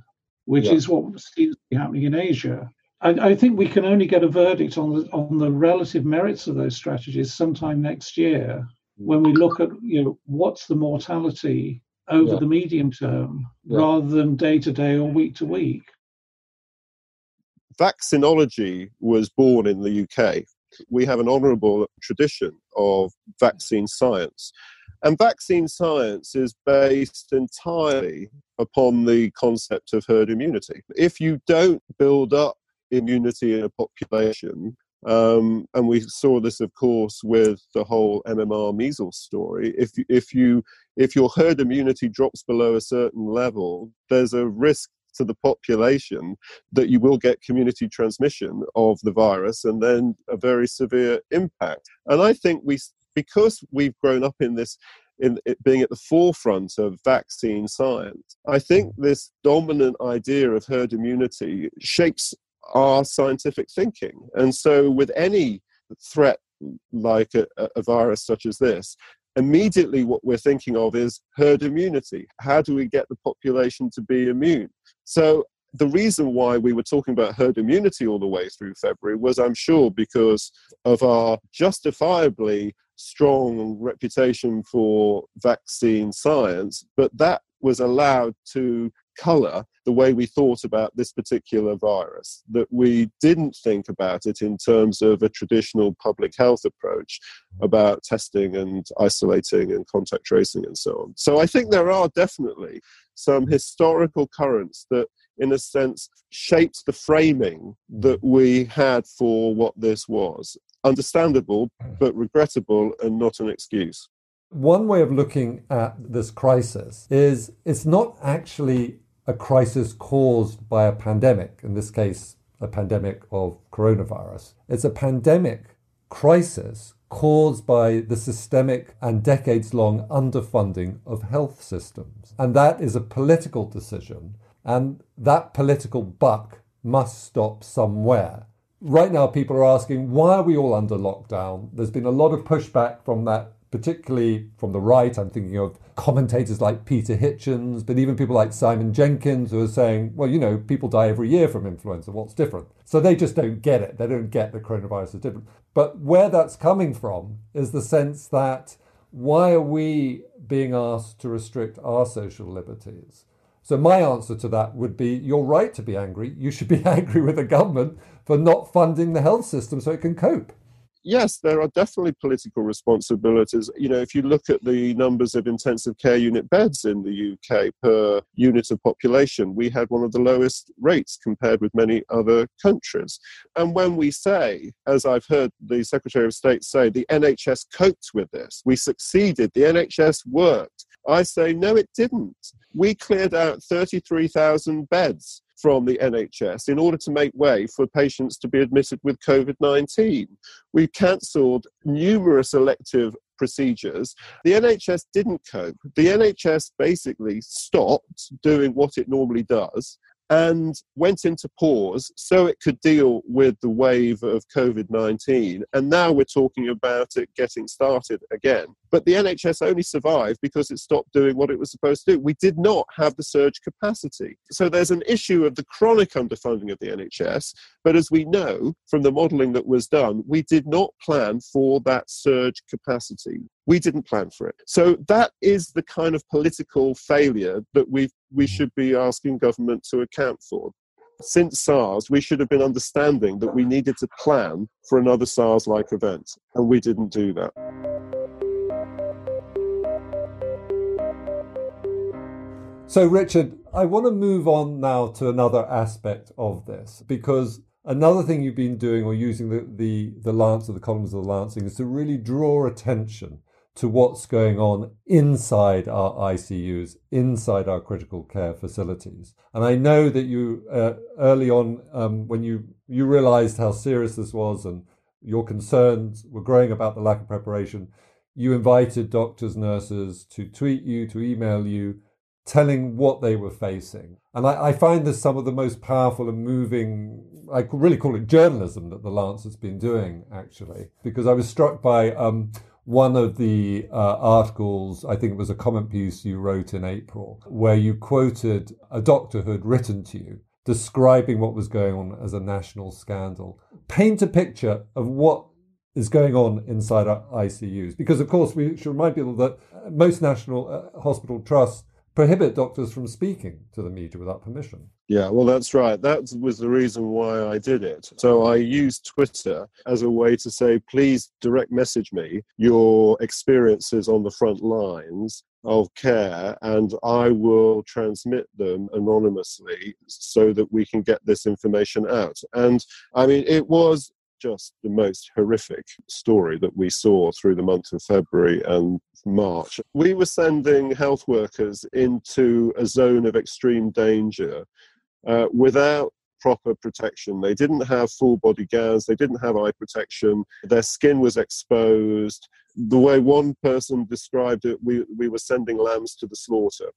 which yeah. is what seems to be happening in Asia. I, I, think we can only get a verdict on the on the relative merits of those strategies sometime next year when we look at you know what's the mortality over yeah. the medium term yeah. rather than day to day or week to week. Vaccinology was born in the UK we have an honourable tradition of vaccine science. And vaccine science is based entirely upon the concept of herd immunity. If you don't build up immunity in a population, um, and we saw this, of course, with the whole MMR measles story. If if you if your herd immunity drops below a certain level, there's a risk to the population that you will get community transmission of the virus and then a very severe impact. And I think we, because we've grown up in this in it being at the forefront of vaccine science. I think mm. this dominant idea of herd immunity shapes our scientific thinking. And so, with any threat like a, a virus such as this, immediately what we're thinking of is herd immunity. How do we get the population to be immune? So the reason why we were talking about herd immunity all the way through February was, I'm sure, because of our justifiably strong reputation for vaccine science, but that was allowed to color the way we thought about this particular virus, that we didn't think about it in terms of a traditional public health approach about testing and isolating and contact tracing and so on. So I think there are definitely some historical currents that, in a sense, shaped the framing that we had for what this was. Understandable, mm. but regrettable, and not an excuse. One way of looking at this crisis is it's not actually a crisis caused by a pandemic, in this case, a pandemic of coronavirus. It's a pandemic crisis caused by the systemic and decades long underfunding of health systems. And that is a political decision, and that political buck must stop somewhere. Right now, people are asking, why are we all under lockdown? There's been a lot of pushback from that particularly from the right. I'm thinking of commentators like Peter Hitchens, but even people like Simon Jenkins who are saying, well, you know, people die every year from influenza. What's different? So they just don't get it. They don't get that coronavirus is different. But where that's coming from is the sense that why are we being asked to restrict our social liberties? So my answer to that would be you're right to be angry. You should be angry with the government for not funding the health system so it can cope yes, there are definitely political responsibilities. You know, if you look at the numbers of intensive care unit beds in the UK per unit of population, we had one of the lowest rates compared with many other countries. And when we say, as I've heard the Secretary of State say, the NHS coped with this, we succeeded, the NHS worked. I say, no, it didn't. We cleared out 33,000 beds from the NHS in order to make way for patients to be admitted with COVID 19. We cancelled numerous elective procedures. The NHS didn't cope. The NHS basically stopped doing what it normally does and went into pause so it could deal with the wave of COVID 19. And now we're talking about it getting started again. But the NHS only survived because it stopped doing what it was supposed to do. We did not have the surge capacity. So there's an issue of the chronic underfunding of the NHS. But as we know from the modelling that was done, we did not plan for that surge capacity. We didn't plan for it. So that is the kind of political failure that we we should be asking government to account for since SARS, we should have been understanding that we needed to plan for another SARS like event, and we didn't do that. So, Richard, I want to move on now to another aspect of this because another thing you've been doing or using the, the, the Lancet or the columns of the Lancet is to really draw attention to what's going on inside our ICUs, inside our critical care facilities. And I know that you uh, early on, um, when you you realised how serious this was and your concerns were growing about the lack of preparation, you invited doctors, nurses to tweet you, to email you, telling what they were facing. And I, I, find this some of the most powerful and moving, I really call it journalism that the Lancet's been doing, actually, because I was struck by um, one of the uh, articles, I think it was a comment piece you wrote in April, where you quoted a doctor who had written to you describing what was going on as a national scandal. Paint a picture of what is going on inside our ICUs. Because, of course, we should remind people that most national uh, hospital trusts prohibit doctors from speaking to the media without permission. Yeah, well, that's right. That was the reason why I did it. So I used Twitter as a way to say, please direct message me your experiences on the front lines of care, and I will transmit them anonymously so that we can get this information out. And I mean, it was just the most horrific story that we saw through the month of February and March. We were sending health workers into a zone of extreme danger uh, without proper protection. They didn't have full body gowns, they didn't have eye protection, their skin was exposed. The way one person described it, we, we were sending lambs to the slaughter.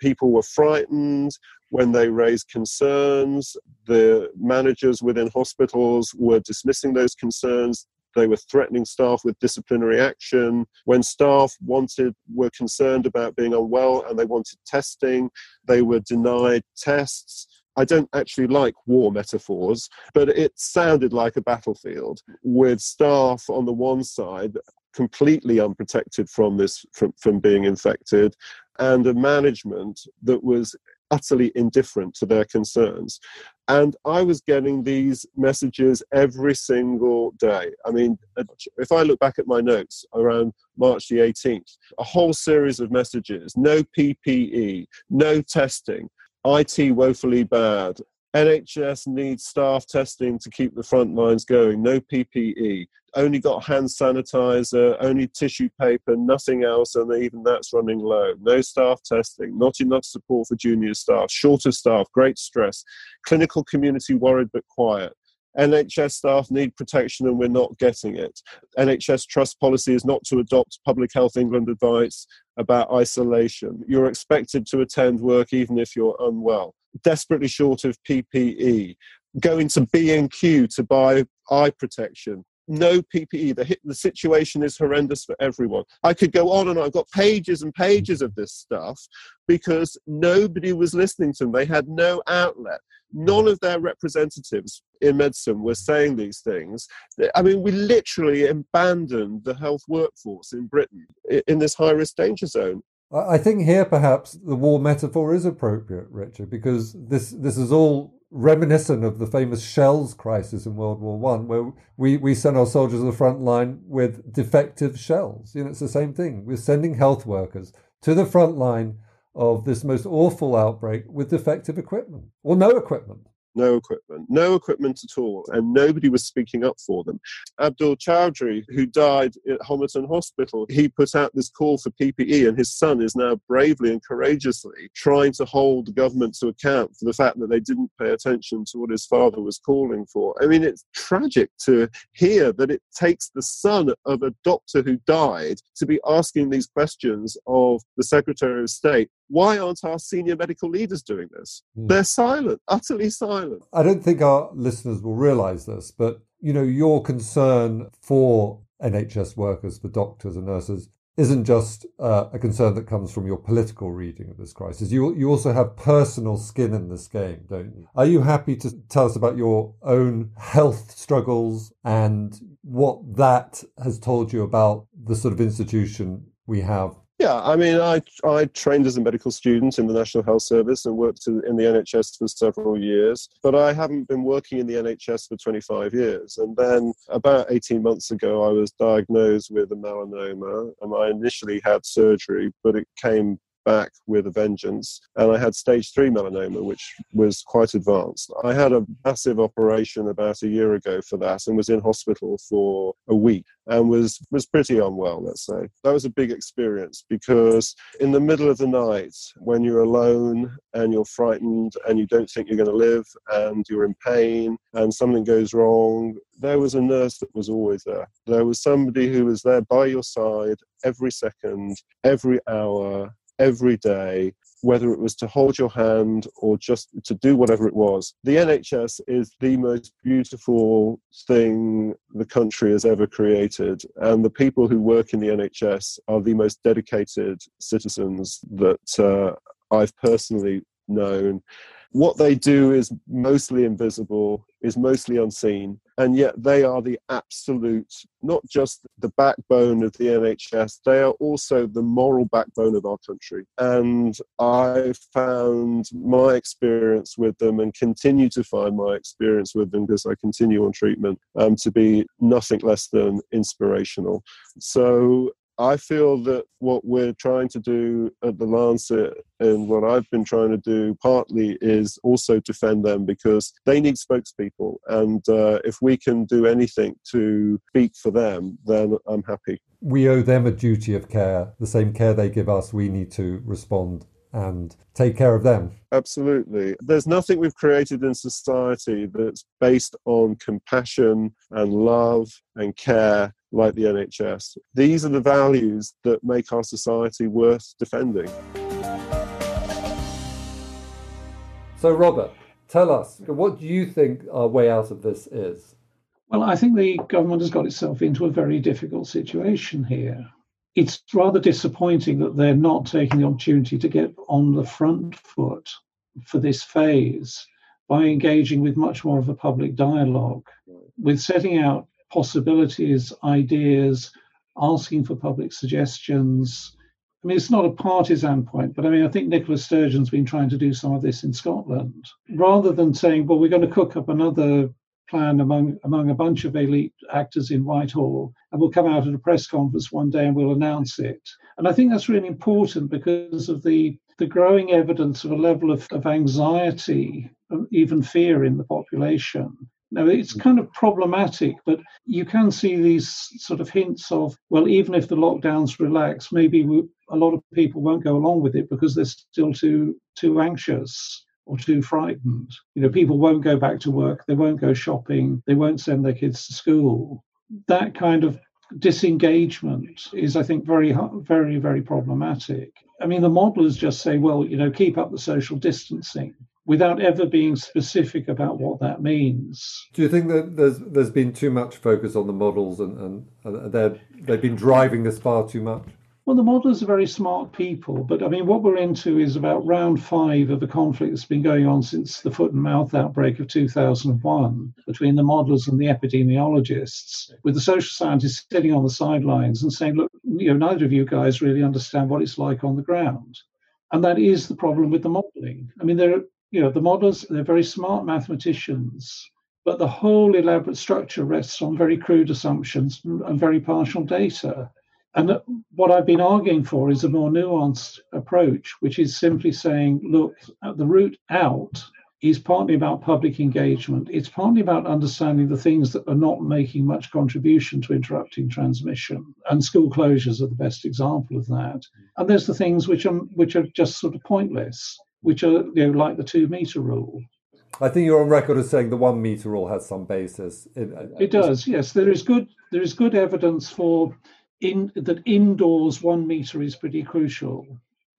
People were frightened when they raised concerns. The managers within hospitals were dismissing those concerns. They were threatening staff with disciplinary action. When staff wanted, were concerned about being unwell and they wanted testing, they were denied tests. I don't actually like war metaphors, but it sounded like a battlefield with staff on the one side completely unprotected from this from, from being infected and a management that was utterly indifferent to their concerns. And I was getting these messages every single day. I mean, uh, if I look back at my notes around March the 18th, a whole series of messages no PPE, no testing, IT woefully bad, NHS needs staff testing to keep the front lines going. No PPE. Only got hand sanitizer, only tissue paper, nothing else, and even that's running low. No staff testing, not enough support for junior staff, shorter staff, great stress. Clinical community worried but quiet. NHS staff need protection and we're not getting it. NHS trust policy is not to adopt Public Health England advice about isolation. You're expected to attend work even if you're unwell desperately short of PPE, going to B&Q to buy eye protection, no PPE. The, the situation is horrendous for everyone. I could go on and on. I've got pages and pages of this stuff because nobody was listening to them. They had no outlet. None of their representatives in medicine were saying these things. I mean, we literally abandoned the health workforce in Britain in this high risk danger zone. I think here perhaps the war metaphor is appropriate, Richard, because this this is all reminiscent of the famous shells crisis in World War One, where we, we sent our soldiers to the front line with defective shells. You know, it's the same thing. We're sending health workers to the front line of this most awful outbreak with defective equipment or no equipment no equipment, no equipment at all, and nobody was speaking up for them. Abdul Chowdhury, who died at Homerton Hospital, he put out this call for PPE, and his son is now bravely and courageously trying to hold the government to account for the fact that they didn't pay attention to what his father was calling for. I mean, it's tragic to hear that it takes the son of a doctor who died to be asking these questions of the Secretary of State why aren't our senior medical leaders doing this? Mm. They're silent, utterly silent. I don't think our listeners will realize this, but you know, your concern for NHS workers, for doctors and nurses, isn't just uh, a concern that comes from your political reading of this crisis. You you also have personal skin in this game, don't you? Are you happy to tell us about your own health struggles and what that has told you about the sort of institution we have yeah, I mean, I I trained as a medical student in the National Health Service and worked in the NHS for several years, but I haven't been working in the NHS for 25 years. And then about 18 months ago, I was diagnosed with a melanoma, and I initially had surgery, but it came back with a vengeance. And I had stage three melanoma, which was quite advanced. I had a massive operation about a year ago for that and was in hospital for a week and was, was pretty unwell, let's say. That was a big experience because in the middle of the night, when you're alone and you're frightened and you don't think you're going to live and you're in pain and something goes wrong, there was a nurse that was always there. There was somebody who was there by your side every second, every hour, every day, whether it was to hold your hand or just to do whatever it was. The NHS is the most beautiful thing the country has ever created, and the people who work in the NHS are the most dedicated citizens that uh, I've personally known what they do is mostly invisible, is mostly unseen, and yet they are the absolute, not just the backbone of the NHS, they are also the moral backbone of our country. And I found my experience with them and continue to find my experience with them because I continue on treatment um, to be nothing less than inspirational. So I feel that what we're trying to do at the Lancet and what I've been trying to do partly is also defend them because they need spokespeople. And uh, if we can do anything to speak for them, then I'm happy. We owe them a duty of care. The same care they give us, we need to respond and take care of them. Absolutely. There's nothing we've created in society that's based on compassion and love and care like the NHS. These are the values that make our society worth defending. So, Robert, tell us, what do you think our way out of this is? Well, I think the government has got itself into a very difficult situation here. It's rather disappointing that they're not taking the opportunity to get on the front foot for this phase by engaging with much more of a public dialogue, with setting out possibilities, ideas, asking for public suggestions. I mean, it's not a partisan point, but I mean, I think Nicola Sturgeon's been trying to do some of this in Scotland. Rather than saying, well, we're going to cook up another plan among among a bunch of elite actors in Whitehall, and we'll come out at a press conference one day and we'll announce it. And I think that's really important because of the the growing evidence of a level of, of anxiety, um, even fear in the population. Now, it's mm. kind of problematic, but you can see these sort of hints of, well, even if the lockdowns relax, maybe we, a lot of people won't go along with it because they're still too too anxious or too frightened. You know, people won't go back to work, they won't go shopping, they won't send their kids to school. That kind of disengagement is, I think, very, very, very problematic. I mean, the modelers just say, well, you know, keep up the social distancing without ever being specific about what that means. Do you think that there's there's been too much focus on the models and, and, and they're, they've been driving this far too much? Well, the modelers are very smart people, but I mean, what we're into is about round five of a conflict that's been going on since the foot and mouth outbreak of 2001 between the modelers and the epidemiologists, with the social scientists sitting on the sidelines and saying, look, you know, neither of you guys really understand what it's like on the ground. And that is the problem with the modeling. I mean, there are, you know, the models, they're very smart mathematicians, but the whole elaborate structure rests on very crude assumptions and very partial data. And what I've been arguing for is a more nuanced approach, which is simply saying, look, the route out is partly about public engagement. It's partly about understanding the things that are not making much contribution to interrupting transmission. And school closures are the best example of that. And there's the things which are which are just sort of pointless, which are you know like the two meter rule. I think you're on record as saying the one meter rule has some basis. In, uh, it does, yes. There is good there is good evidence for in that indoors one meter is pretty crucial.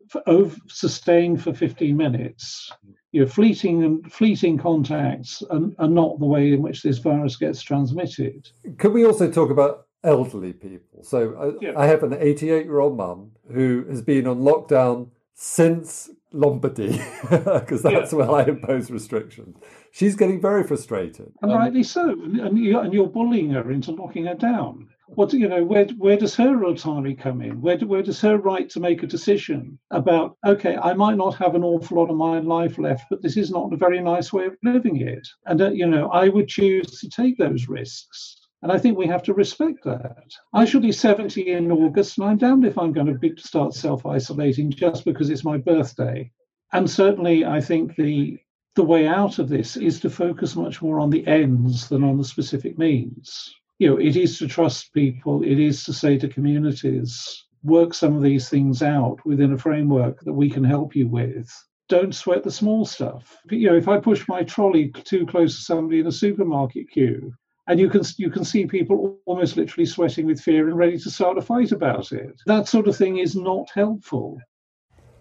For, over, sustained for 15 minutes, you know, fleeting and fleeting contacts are, are not the way in which this virus gets transmitted. Could we also talk about elderly people? So I, uh, yeah. I have an 88 year old mum who has been on lockdown since Lombardy because that's yeah. where I impose restrictions. She's getting very frustrated, and um, rightly so. And, you, and you're bullying her into locking her down what you know where where does her autonomy come in where where does her right to make a decision about okay i might not have an awful lot of my life left but this is not a very nice way of living it and uh, you know i would choose to take those risks and I think we have to respect that. I shall be 70 in August, and I'm damned if I'm going to be, start self isolating just because it's my birthday. And certainly, I think the the way out of this is to focus much more on the ends than on the specific means you know, it is to trust people, it is to say to communities, work some of these things out within a framework that we can help you with. Don't sweat the small stuff. You know, if I push my trolley too close to somebody in a supermarket queue, and you can you can see people almost literally sweating with fear and ready to start a fight about it. That sort of thing is not helpful.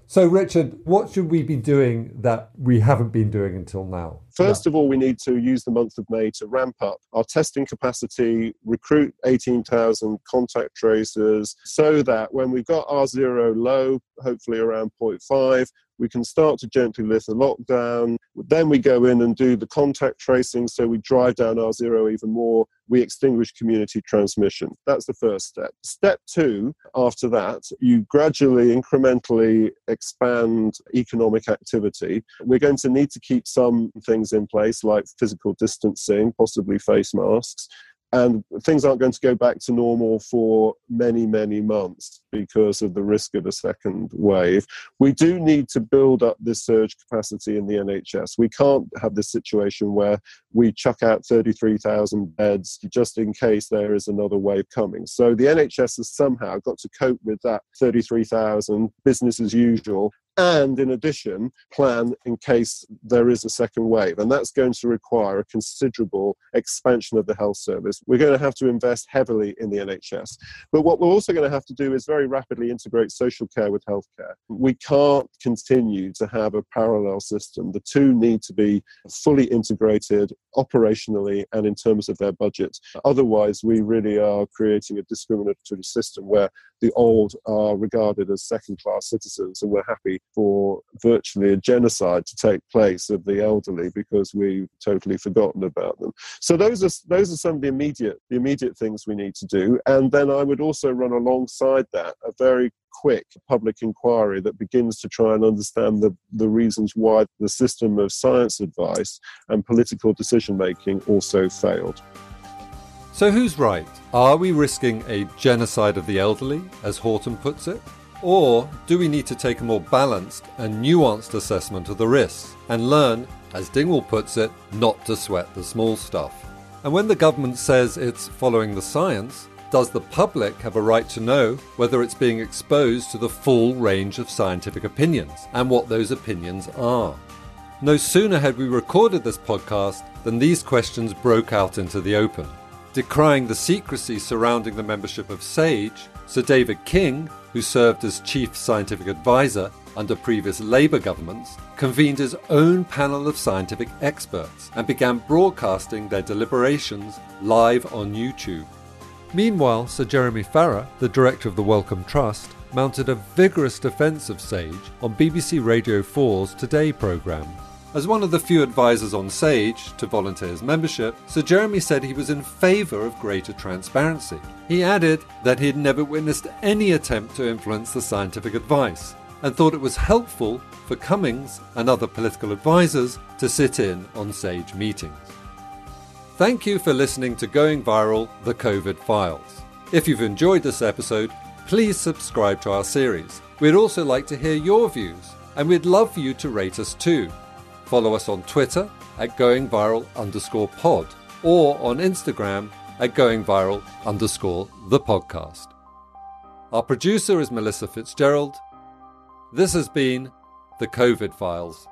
So, Richard, what should we be doing that we haven't been doing until now? First yeah. of all, we need to use the month of May to ramp up our testing capacity, recruit 18,000 contact tracers, so that when we've got R zero low, hopefully around 0.5, we can start to gently lift the lockdown. Then we go in and do the contact tracing, so we drive down R zero even more. We extinguish community transmission. That's the first step. Step two, after that, you gradually, incrementally expand economic activity. We're going to need to keep some things in place, like physical distancing, possibly face masks and things aren't going to go back to normal for many, many months because of the risk of a second wave. We do need to build up this surge capacity in the NHS. We can't have this situation where we chuck out 33,000 beds just in case there is another wave coming. So the NHS has somehow got to cope with that 33,000 business as usual and in addition, plan in case there is a second wave. And that's going to require a considerable expansion of the health service. We're going to have to invest heavily in the NHS. But what we're also going to have to do is very rapidly integrate social care with healthcare. We can't continue to have a parallel system. The two need to be fully integrated operationally and in terms of their budget. Otherwise, we really are creating a discriminatory system where the old are regarded as second class citizens and we're happy for virtually a genocide to take place of the elderly because we've totally forgotten about them. So those are those are some of the immediate the immediate things we need to do. And then I would also run alongside that a very quick public inquiry that begins to try and understand the, the reasons why the system of science advice and political decision making also failed. So, who's right? Are we risking a genocide of the elderly, as Horton puts it? Or do we need to take a more balanced and nuanced assessment of the risks and learn, as Dingwall puts it, not to sweat the small stuff? And when the government says it's following the science, does the public have a right to know whether it's being exposed to the full range of scientific opinions and what those opinions are? No sooner had we recorded this podcast than these questions broke out into the open. Decrying the secrecy surrounding the membership of SAGE, Sir David King, who served as chief scientific advisor under previous Labour governments, convened his own panel of scientific experts and began broadcasting their deliberations live on YouTube. Meanwhile, Sir Jeremy Farrar, the director of the Wellcome Trust, mounted a vigorous defence of SAGE on BBC Radio 4's Today programme. As one of the few advisors on SAGE to volunteer his membership, Sir Jeremy said he was in favour of greater transparency. He added that he had never witnessed any attempt to influence the scientific advice and thought it was helpful for Cummings and other political advisors to sit in on SAGE meetings. Thank you for listening to Going Viral The COVID Files. If you've enjoyed this episode, please subscribe to our series. We'd also like to hear your views, and we'd love for you to rate us too. Follow us on Twitter at Going Viral underscore pod or on Instagram at Going Viral underscore the podcast. Our producer is Melissa Fitzgerald. This has been the COVID Files.